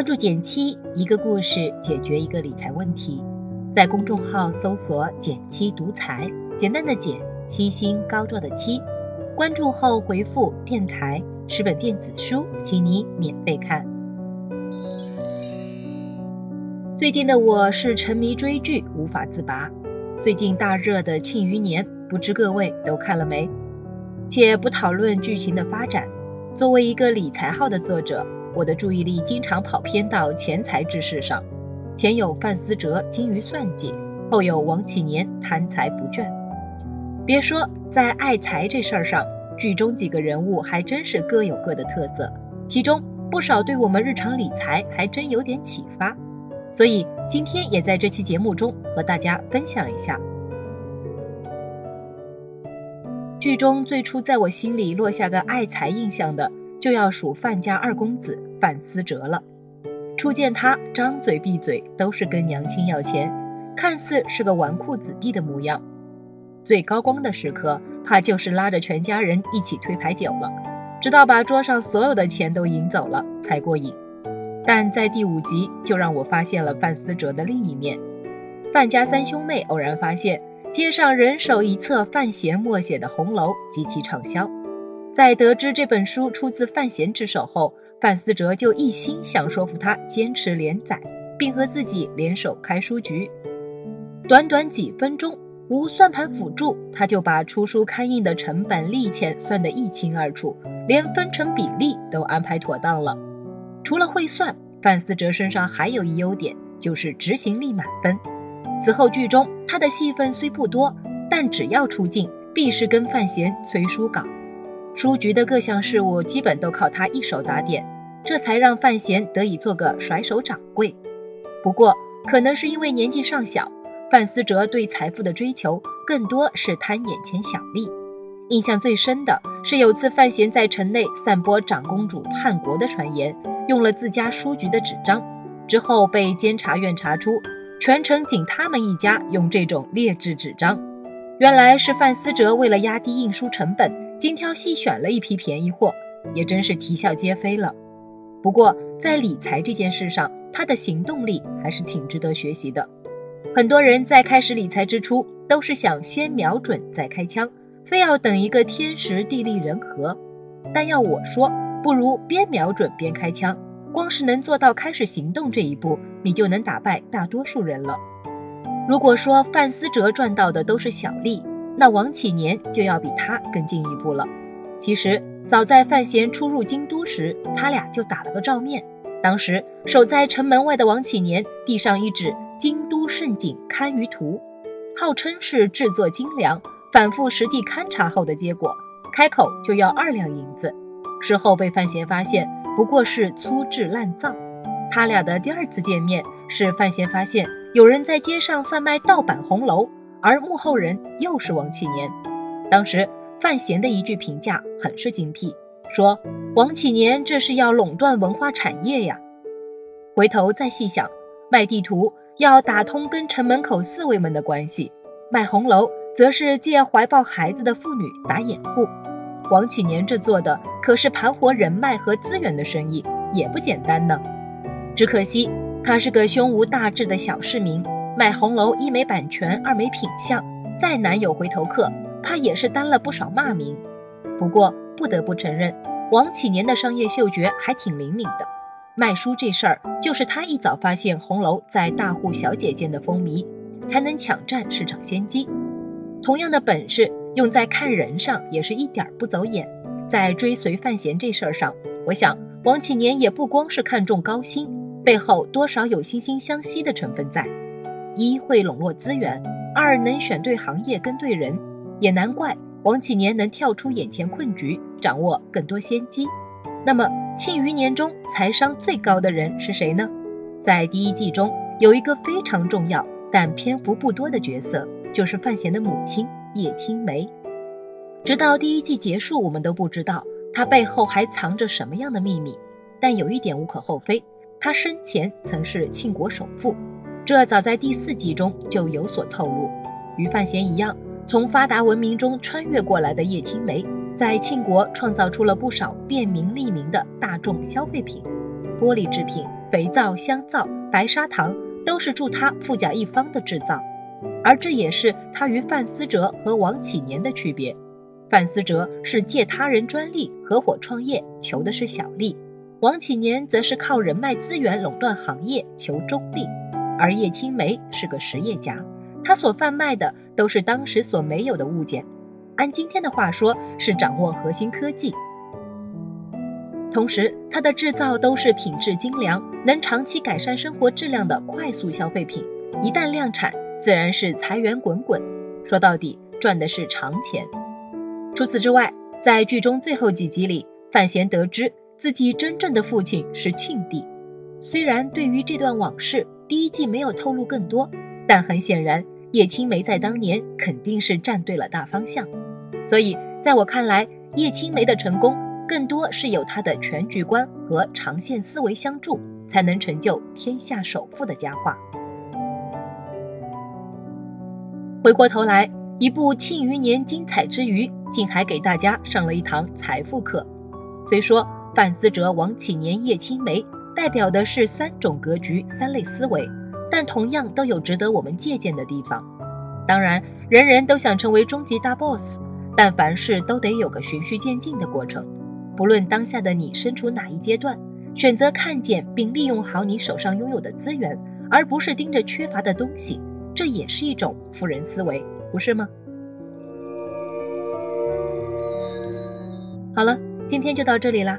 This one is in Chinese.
关注简七，一个故事解决一个理财问题。在公众号搜索“简七独裁，简单的简，七星高照的七。关注后回复“电台”，十本电子书，请你免费看。最近的我是沉迷追剧，无法自拔。最近大热的《庆余年》，不知各位都看了没？且不讨论剧情的发展，作为一个理财号的作者，我的注意力经常跑偏到钱财之事上。前有范思哲精于算计，后有王启年贪财不倦。别说在爱财这事儿上，剧中几个人物还真是各有各的特色，其中不少对我们日常理财还真有点启发。所以今天也在这期节目中和大家分享一下。剧中最初在我心里落下个爱财印象的，就要数范家二公子范思哲了。初见他，张嘴闭嘴都是跟娘亲要钱，看似是个纨绔子弟的模样。最高光的时刻，怕就是拉着全家人一起推牌九了，直到把桌上所有的钱都赢走了才过瘾。但在第五集，就让我发现了范思哲的另一面。范家三兄妹偶然发现街上人手一册范闲默写的《红楼》，极其畅销。在得知这本书出自范闲之手后，范思哲就一心想说服他坚持连载，并和自己联手开书局。短短几分钟，无算盘辅助，他就把出书刊印的成本利钱算得一清二楚，连分成比例都安排妥当了。除了会算，范思哲身上还有一优点，就是执行力满分。此后剧中他的戏份虽不多，但只要出镜，必是跟范闲催书稿。书局的各项事务基本都靠他一手打点，这才让范闲得以做个甩手掌柜。不过，可能是因为年纪尚小，范思哲对财富的追求更多是贪眼前小利。印象最深的是有次范闲在城内散播长公主叛国的传言，用了自家书局的纸张，之后被监察院查出，全城仅他们一家用这种劣质纸张。原来是范思哲为了压低印书成本。精挑细选了一批便宜货，也真是啼笑皆非了。不过在理财这件事上，他的行动力还是挺值得学习的。很多人在开始理财之初，都是想先瞄准再开枪，非要等一个天时地利人和。但要我说，不如边瞄准边开枪。光是能做到开始行动这一步，你就能打败大多数人了。如果说范思哲赚到的都是小利，那王启年就要比他更进一步了。其实早在范闲初入京都时，他俩就打了个照面。当时守在城门外的王启年递上一纸《京都盛景堪舆图》，号称是制作精良，反复实地勘察后的结果，开口就要二两银子。事后被范闲发现，不过是粗制滥造。他俩的第二次见面是范闲发现有人在街上贩卖盗版红楼。而幕后人又是王启年。当时范闲的一句评价很是精辟，说王启年这是要垄断文化产业呀。回头再细想，卖地图要打通跟城门口四卫们的关系，卖红楼则是借怀抱孩子的妇女打掩护。王启年这做的可是盘活人脉和资源的生意，也不简单呢。只可惜他是个胸无大志的小市民。卖红楼一没版权，二没品相，再难有回头客，怕也是担了不少骂名。不过不得不承认，王启年的商业嗅觉还挺灵敏的。卖书这事儿，就是他一早发现红楼在大户小姐间的风靡，才能抢占市场先机。同样的本事用在看人上，也是一点不走眼。在追随范闲这事儿上，我想王启年也不光是看重高薪，背后多少有惺惺相惜的成分在。一会笼络资源，二能选对行业跟对人，也难怪王启年能跳出眼前困局，掌握更多先机。那么庆余年中财商最高的人是谁呢？在第一季中有一个非常重要但篇幅不多的角色，就是范闲的母亲叶青梅。直到第一季结束，我们都不知道她背后还藏着什么样的秘密。但有一点无可厚非，她生前曾是庆国首富。这早在第四集中就有所透露。与范闲一样，从发达文明中穿越过来的叶青梅，在庆国创造出了不少便民利民的大众消费品，玻璃制品、肥皂、香皂、白砂糖都是助他富甲一方的制造，而这也是他与范思哲和王启年的区别。范思哲是借他人专利合伙创业，求的是小利；王启年则是靠人脉资源垄断行业，求中利。而叶青梅是个实业家，他所贩卖的都是当时所没有的物件，按今天的话说，是掌握核心科技。同时，它的制造都是品质精良、能长期改善生活质量的快速消费品。一旦量产，自然是财源滚滚。说到底，赚的是长钱。除此之外，在剧中最后几集里，范闲得知自己真正的父亲是庆帝。虽然对于这段往事，第一季没有透露更多，但很显然，叶青梅在当年肯定是站对了大方向。所以，在我看来，叶青梅的成功。更多是有他的全局观和长线思维相助，才能成就天下首富的佳话。回过头来，一部《庆余年》精彩之余，竟还给大家上了一堂财富课。虽说范思哲、王启年、叶青梅代表的是三种格局、三类思维，但同样都有值得我们借鉴的地方。当然，人人都想成为终极大 boss，但凡事都得有个循序渐进的过程。不论当下的你身处哪一阶段，选择看见并利用好你手上拥有的资源，而不是盯着缺乏的东西，这也是一种富人思维，不是吗？好了，今天就到这里啦。